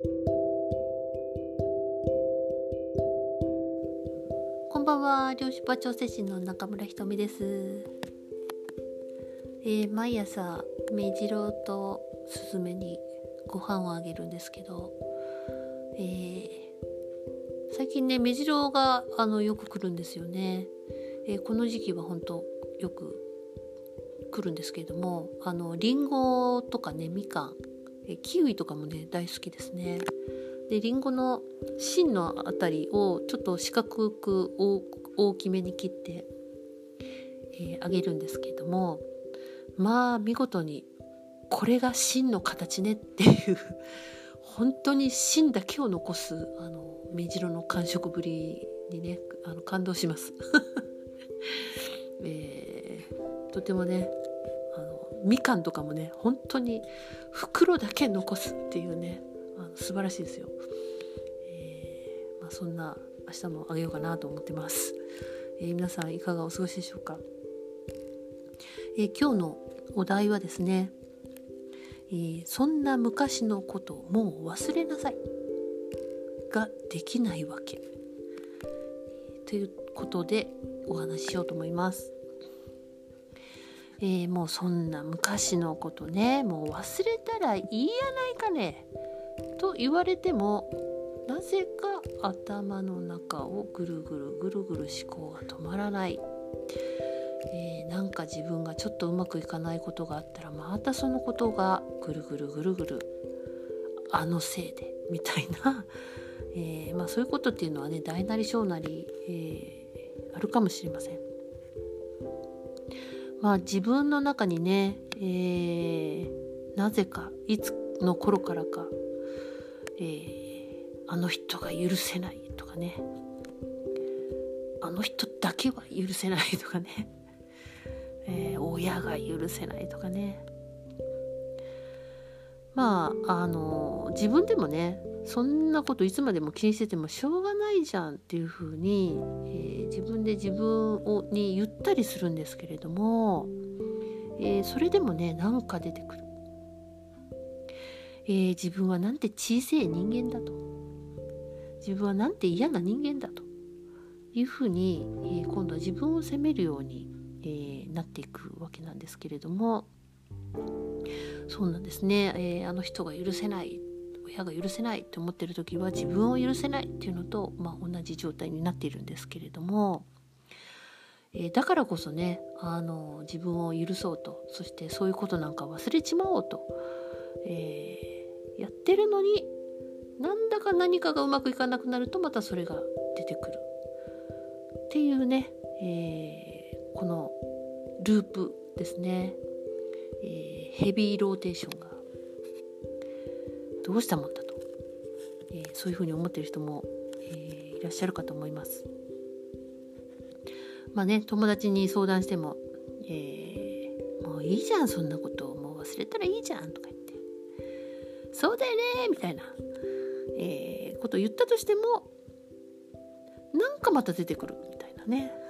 こんばんは漁師場調整士の中村ひとみです、えー、毎朝目白とスズメにご飯をあげるんですけど、えー、最近ね目白があのよく来るんですよね、えー、この時期は本当よく来るんですけれどもあのリンゴとかねみかんえキウイとかもね大好きですね。でりんごの芯のあたりをちょっと四角く大きめに切って、えー、あげるんですけれどもまあ見事にこれが芯の形ねっていう 本当に芯だけを残すあの目白の感触ぶりにねあの感動します、えー、とてもねみかんとかもね本当に袋だけ残すっていうねあの素晴らしいですよ、えー、まあ、そんな明日もあげようかなと思ってます、えー、皆さんいかがお過ごしでしょうか、えー、今日のお題はですね、えそんな昔のこともう忘れなさい。ができないわけ、ということでお話ししようと思います。えー、もうそんな昔のことねもう忘れたらいいやないかねと言われてもなぜか頭の中をぐるぐるぐるぐる思考が止まらない、えー、なんか自分がちょっとうまくいかないことがあったらまたそのことがぐるぐるぐるぐるあのせいでみたいな、えー、まあ、そういうことっていうのはね大なり小なり、えー、あるかもしれません。まあ自分の中にね、えー、なぜかいつの頃からか、えー、あの人が許せないとかね。あの人だけは許せないとかね、えー、親が許せないとかね。まああの自分でもねそんなこといつまでも気にしててもしょうがないじゃんっていうふうに、えー、自分で自分をに言ったりするんですけれども、えー、それでもねなんか出てくる、えー、自分はなんて小さい人間だと。自分はなんて嫌な人間だと。いうふうに、え今度は自分を責めるように、えなっていくわけなんですけれどもそうなんですね、えあの人が許せない親が許せないって思ってる時は自分を許せないっていうのと、まあ、同じ状態になっているんですけれども、えー、だからこそねあの自分を許そうとそしてそういうことなんか忘れちまおうと、えー、やってるのになんだか何かがうまくいかなくなるとまたそれが出てくる。っていうね、えー、このループですね、えヘビーローテーションがどうしたもんだと、えー、そういうふうに思ってる人も、えー、いらっしゃるかと思います。まあね友達に相談しても、えー、もういいじゃんそんなこともう忘れたらいいじゃんとか言ってそうだよねみたいな、えー、ことを言ったとしてもなんかまた出てくるみたいなね。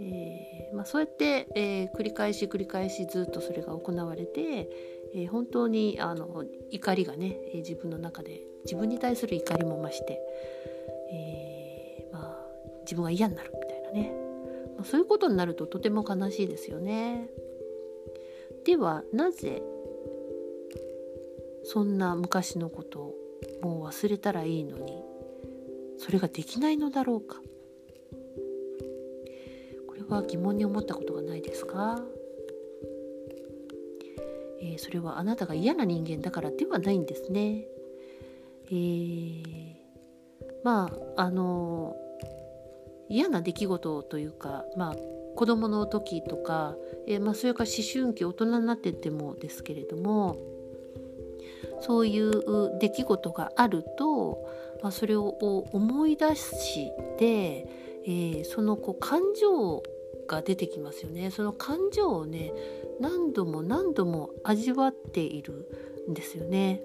えーまあ、そうやって、えー、繰り返し繰り返しずっとそれが行われて、えー、本当にあの怒りがね、え、自分の中で自分に対する怒りも増して、え、まあ、自分が嫌になるみたいなね、まあ、そういうことになるととても悲しいですよね。ではなぜそんな昔のことをもう忘れたらいいのにそれができないのだろうかは疑問に思ったことがないですか？えー、それはあなたが嫌な人間だからではないんですね。えー、まああの嫌な出来事というか、まあ、子どもの時とか、えー、まあ、それから思春期大人になっててもですけれどもそういう出来事があると、まあ、それを思い出してえー、そのこう感情が出てきますよね。その感情をね何度も何度も味わっているんですよね。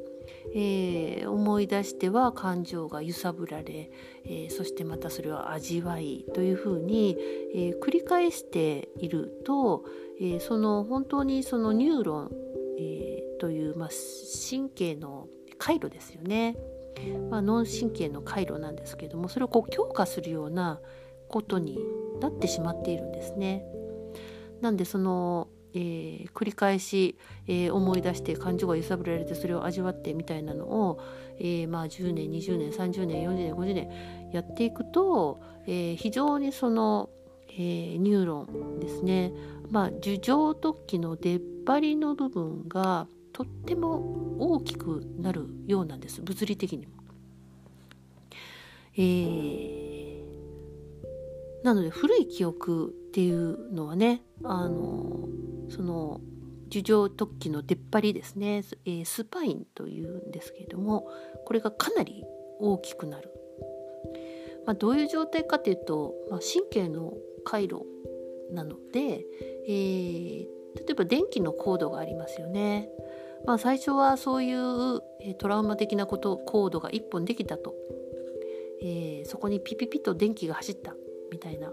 えー、思い出しては感情が揺さぶられ、えー、そしてまたそれを味わいというふうに、えー、繰り返していると、えその本当にそのニューロン、えという、まあ、神経の回路ですよね、まあ、脳神経の回路なんですけどもそれをこう強化するようなことになってしまっているんですね。なんでそのえー、繰り返し、えー、思い出して感情が揺さぶられてそれを味わってみたいなのを、えー、まあ、10年20年30年40年50年やっていくと、え非常にその、えニューロンですね、まあ、樹状突起の出っ張りの部分がとっても大きくなるようなんです物理的にも。えー、なので古い記憶っていうのはねあのその樹状突起の出っ張りですね、えー、スパインというんですけれどもこれがかなり大きくなる、まあ、どういう状態かというと、まあ、神経の回路なので、えー、例えば電気のコードがありますよね。まあ、最初はそういう、トラウマ的なことコードが1本できたと、えー、そこにピピピと電気が走った。みたいな、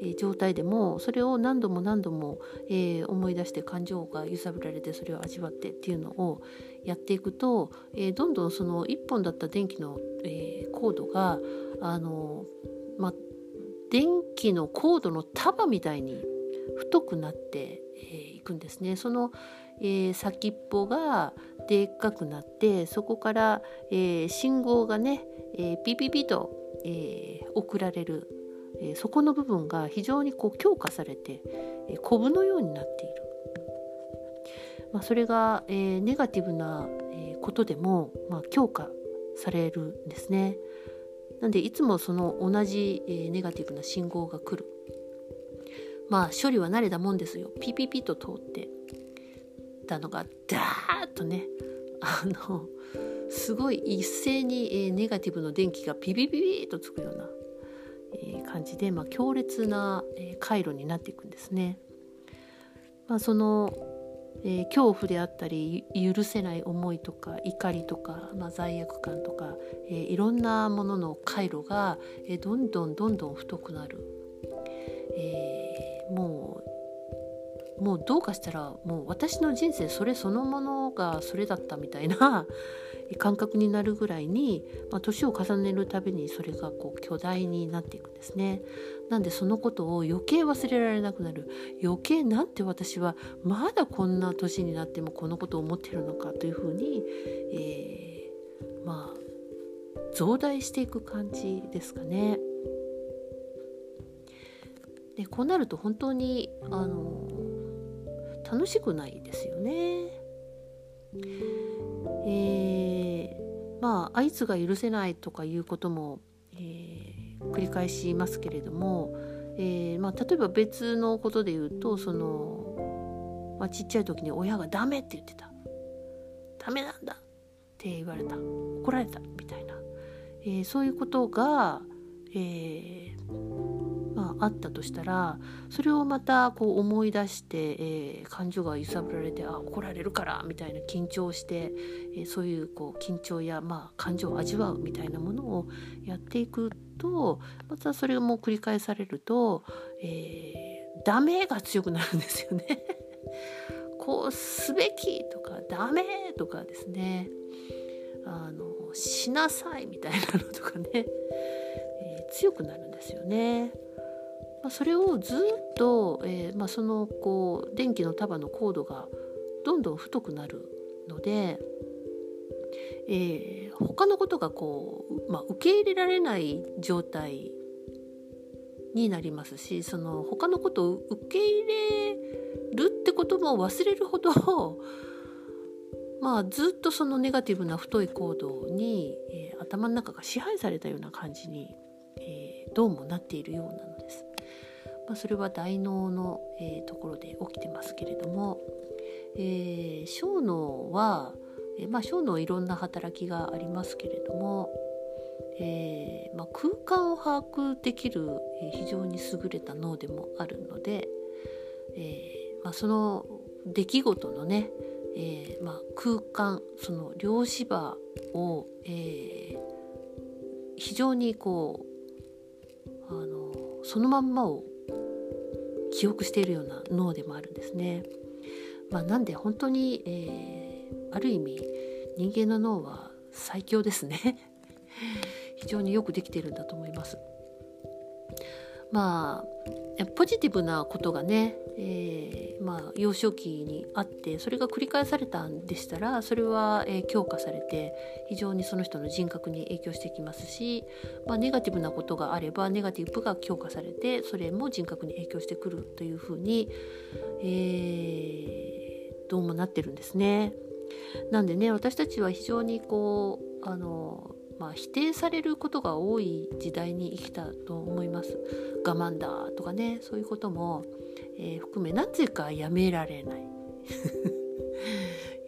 えー、状態でもそれを何度も何度も、えー、思い出して感情が揺さぶられてそれを味わってっていうのをやっていくと、えどんどんその1本だった電気の、えコードがあの、まあ、電気のコードの束みたいに太くなってい、えくんですね。その、えー、先っぽがでっかくなってそこから、えー、信号がね、えー、ピピピと、えー、送られるえそこの部分が非常にこう強化されて、えコブのようになっている、まあ、それが、えネガティブな、えことでも、まあ、強化されるんですね。なんでいつもその同じ、えネガティブな信号が来る。まあ処理は慣れたもんですよ。ピピピと通ってたのがダーッとねあのすごい一斉に、えネガティブの電気がピピピピとつくような感じで、まあ、強烈な、え回路になっていくんですね。まあ、その、えー、恐怖であったり許せない思いとか怒りとか、まあ、罪悪感とか、えー、いろんなものの回路が、えー、どんどんどんどん太くなる、えもうもうどうかしたらもう私の人生それそのものがそれだったみたいな、感覚になるぐらいに、まあ、年を重ねるたびにそれがこう巨大になっていくんですね。なんでそのことを余計忘れられなくなる余計なんて私はまだこんな年になってもこのことを思ってるのかというふうに、えー、まあ増大していく感じですかね。でこうなると本当にあの楽しくないですよね。えー、まああいつが許せないとかいうことも、えー、繰り返しますけれども、えー、まあ、例えば別のことで言うとその、まあ、ちっちゃい時に親が「ダメ」って言ってた「ダメなんだ」って言われた。怒られた。みたいな、えそういうことが、えまあ、あったとしたらそれをまたこう思い出して、えー、感情が揺さぶられてあ怒られるからみたいな緊張して、えー、そういうこう緊張や、まあ、感情を味わうみたいなものをやっていくとまたそれも繰り返されると、えー、ダメが強くなるんですよね。こうすべきとかダメとかですねあのしなさいみたいなのとかね、えー、強くなるんですよね。まあ、それをずっと、えーまあ、そのこう電気の束のコードがどんどん太くなるので、えー、他のことがこう、まあ、受け入れられない状態になりますしその他のことを受け入れるってことも忘れるほど まあずっとそのネガティブな太い行動に、えー、頭の中が支配されたような感じに、えー、どうもなっているようなの。まあ、それは大脳の、えー、ところで起きてますけれども、えー、小脳は、えー、まあ、小脳いろんな働きがありますけれども、えまあ、空間を把握できる、え非常に優れた脳でもあるので、えまあ、その出来事のね、えまあ、空間その量子場を、え非常にこうあのそのまんまを記憶しているような脳でもあるんですね。まあ、なんで本当に、えー、ある意味人間の脳は最強ですね 非常によくできているんだと思いますまあポジティブなことがね、えー、まあ、幼少期にあってそれが繰り返されたんでしたらそれは、えー、強化されて非常にその人の人格に影響してきますし、まあ、ネガティブなことがあればネガティブが強化されてそれも人格に影響してくるというふうに、えー、どうもなってるんですね。なんでね私たちは非常にこうあのまあ、否定されることが多い時代に生きたと思います。我慢だとかねそういうことも、えー、含めなぜかやめられない。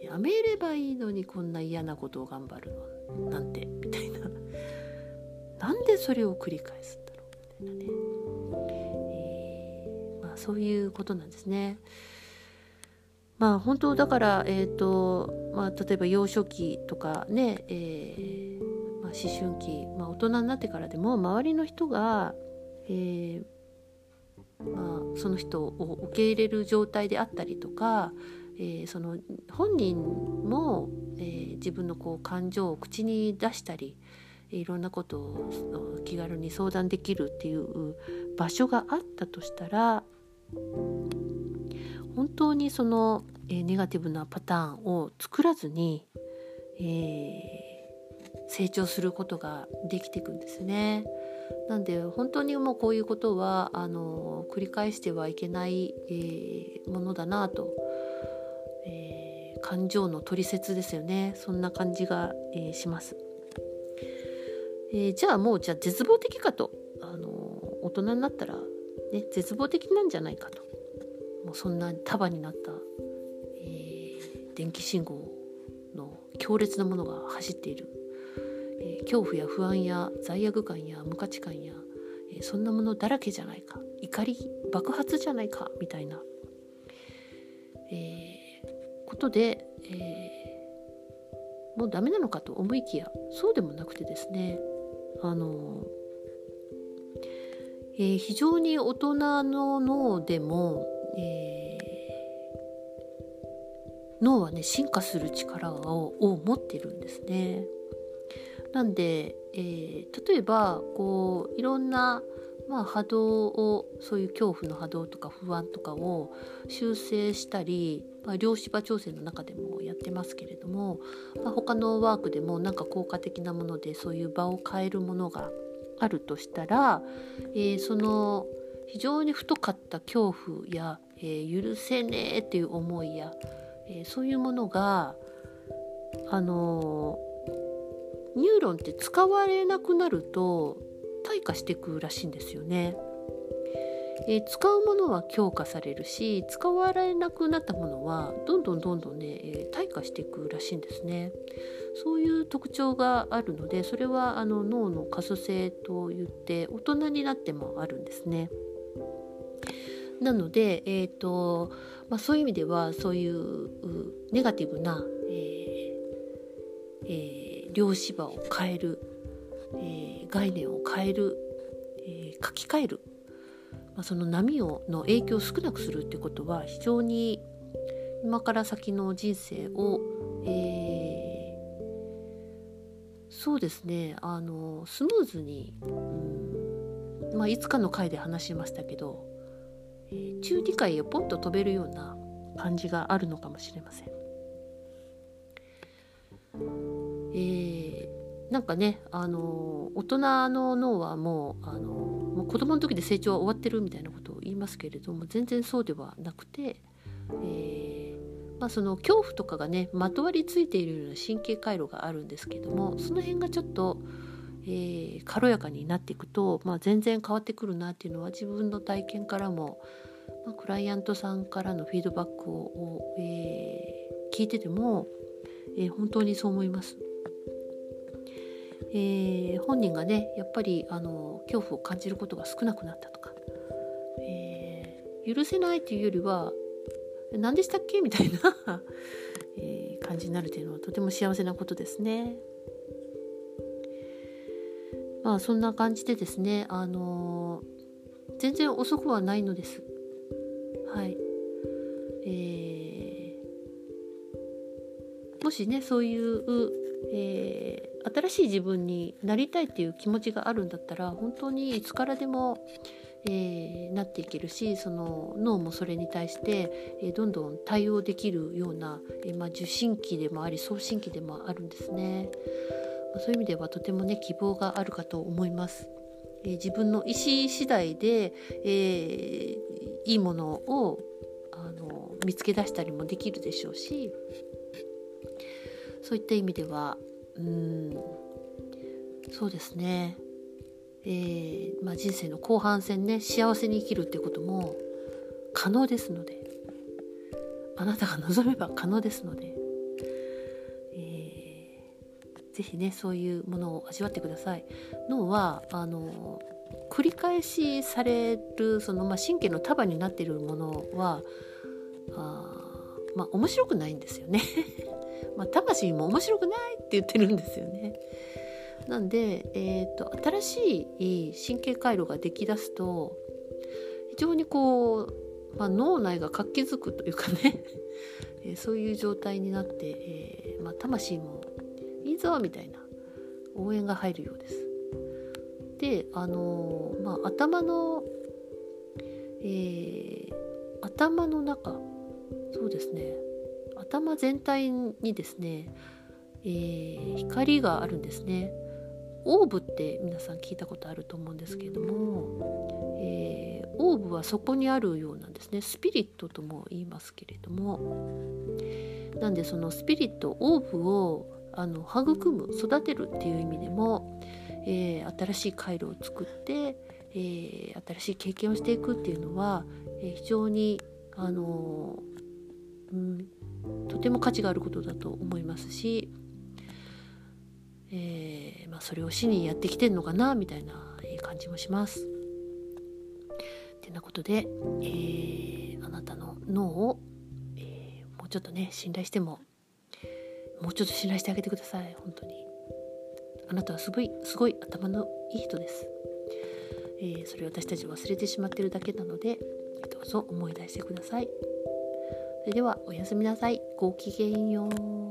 やめればいいのにこんな嫌なことを頑張るのなんてみたいな。なんでそれを繰り返すんだろうみたいなね、えー、まあ、そういうことなんですね。まあ本当だから、えーとまあ、例えば幼少期とかね、えーまあ、思春期、まあ、大人になってからでも周りの人が、えー、まあ、その人を受け入れる状態であったりとか、えー、その本人も、えー、自分のこう感情を口に出したりいろんなことを気軽に相談できるっていう場所があったとしたら本当にその、えー、ネガティブなパターンを作らずに、え成長することができていくんですね。なんで本当にもうこういうことはあの繰り返してはいけない、えー、ものだなと、えー、感情の取説ですよねそんな感じが、えー、します。えじゃあもうじゃあ絶望的かとあの大人になったら、ね、絶望的なんじゃないかともうそんな束になった、え電気信号の強烈なものが走っているえー、恐怖や不安や罪悪感や無価値観や、えー、そんなものだらけじゃないか。怒り爆発じゃないか。みたいな、えー、ことで、えもうダメなのかと思いきやそうでもなくてですね。あのえ非常に大人の脳でも、え脳はね進化する力をを持ってるんですね。なんで、えー、例えばこういろんな、まあ、波動をそういう恐怖の波動とか不安とかを修正したり、まあ、量子場調整の中でもやってますけれども、まあ、他のワークでもなんか効果的なものでそういう場を変えるものがあるとしたら、えー、その非常に太かった恐怖や、えー、許せねえっていう思いや、えー、そういうものがあのニューロンって使われなくなると退化していくらしいんですよね。えー、使うものは強化されるし使われなくなったものはどんどんどんどんね、えー、退化していくらしいんですね。そういう特徴があるのでそれはあの脳の可塑性といって大人になってもあるんですね。なので、えーとまあ、そういう意味ではそういうネガティブな、えーえー量子場を変える、えー、概念を変える、えー、書き換える、まあ、その波をの影響を少なくするってことは非常に今から先の人生を、えー、そうですねあのスムーズに、うんまあ、いつかの回で話しましたけど、えー、中理解へポンと飛べるような感じがあるのかもしれません。えー、なんかねあの大人の脳はもうあのもう子供の時で成長は終わってるみたいなことを言いますけれども全然そうではなくて、えー、まあ、その恐怖とかがねまとわりついているような神経回路があるんですけどもその辺がちょっと、えー、軽やかになっていくと、まあ、全然変わってくるなっていうのは自分の体験からも、まあ、クライアントさんからのフィードバックを、え聞いてても、え本当にそう思います。えー、本人がねやっぱりあの恐怖を感じることが少なくなったとか、えー、許せないというよりは何でしたっけ？みたいな えー、感じになるというのはとても幸せなことですね。まあそんな感じでですねあの全然遅くはないのです。はい。えー、もしねそういうえー、新しい自分になりたいっていう気持ちがあるんだったら本当にいつからでも、えー、なっていけるしその脳もそれに対して、えー、どんどん対応できるような、えまあ、受信機でもあり送信機でもあるんですね。まそういう意味ではとてもね希望があるかと思います。え自分の意思次第で、えいいものをあの見つけ出したりもできるでしょうしそういった意味ではうん。そうですね、えー、まあ、人生の後半戦ね幸せに生きるってことも可能ですので。あなたが望めば可能ですので、えー、ぜひねそういうものを味わってください。脳はあの繰り返しされるその、まあ、神経の束になっているものはあまあ面白くないんですよね。まあ魂も面白くないって言ってるんですよね。なんで、えーと、新しい神経回路ができだすと非常にこう、まあ、脳内が活気づくというかね そういう状態になって、えー、まあ、魂もいいぞみたいな応援が入るようです。であのー、まあ、頭の、えー、頭の中そうですね頭全体にですね、えー、光があるんですね。オーブって皆さん聞いたことあると思うんですけれども、えー、オーブはそこにあるようなんですね。スピリットとも言いますけれども。なんでそのスピリットオーブをあの育む育てるっていう意味でも、えー、新しい回路を作って、えー、新しい経験をしていくっていうのは、え、非常にあのうん、とても価値があることだと思いますし、えーまあ、それを死にやってきてるのかなみたいな感じもします。てなことで、えー、あなたの脳を、えー、もうちょっとね信頼してももうちょっと信頼してあげてください本当に。あなたはすごいすごい頭のいい人です。えー、それ私たち忘れてしまってるだけなのでどうぞ思い出してください。それではおやすみなさい。ごきげんよう。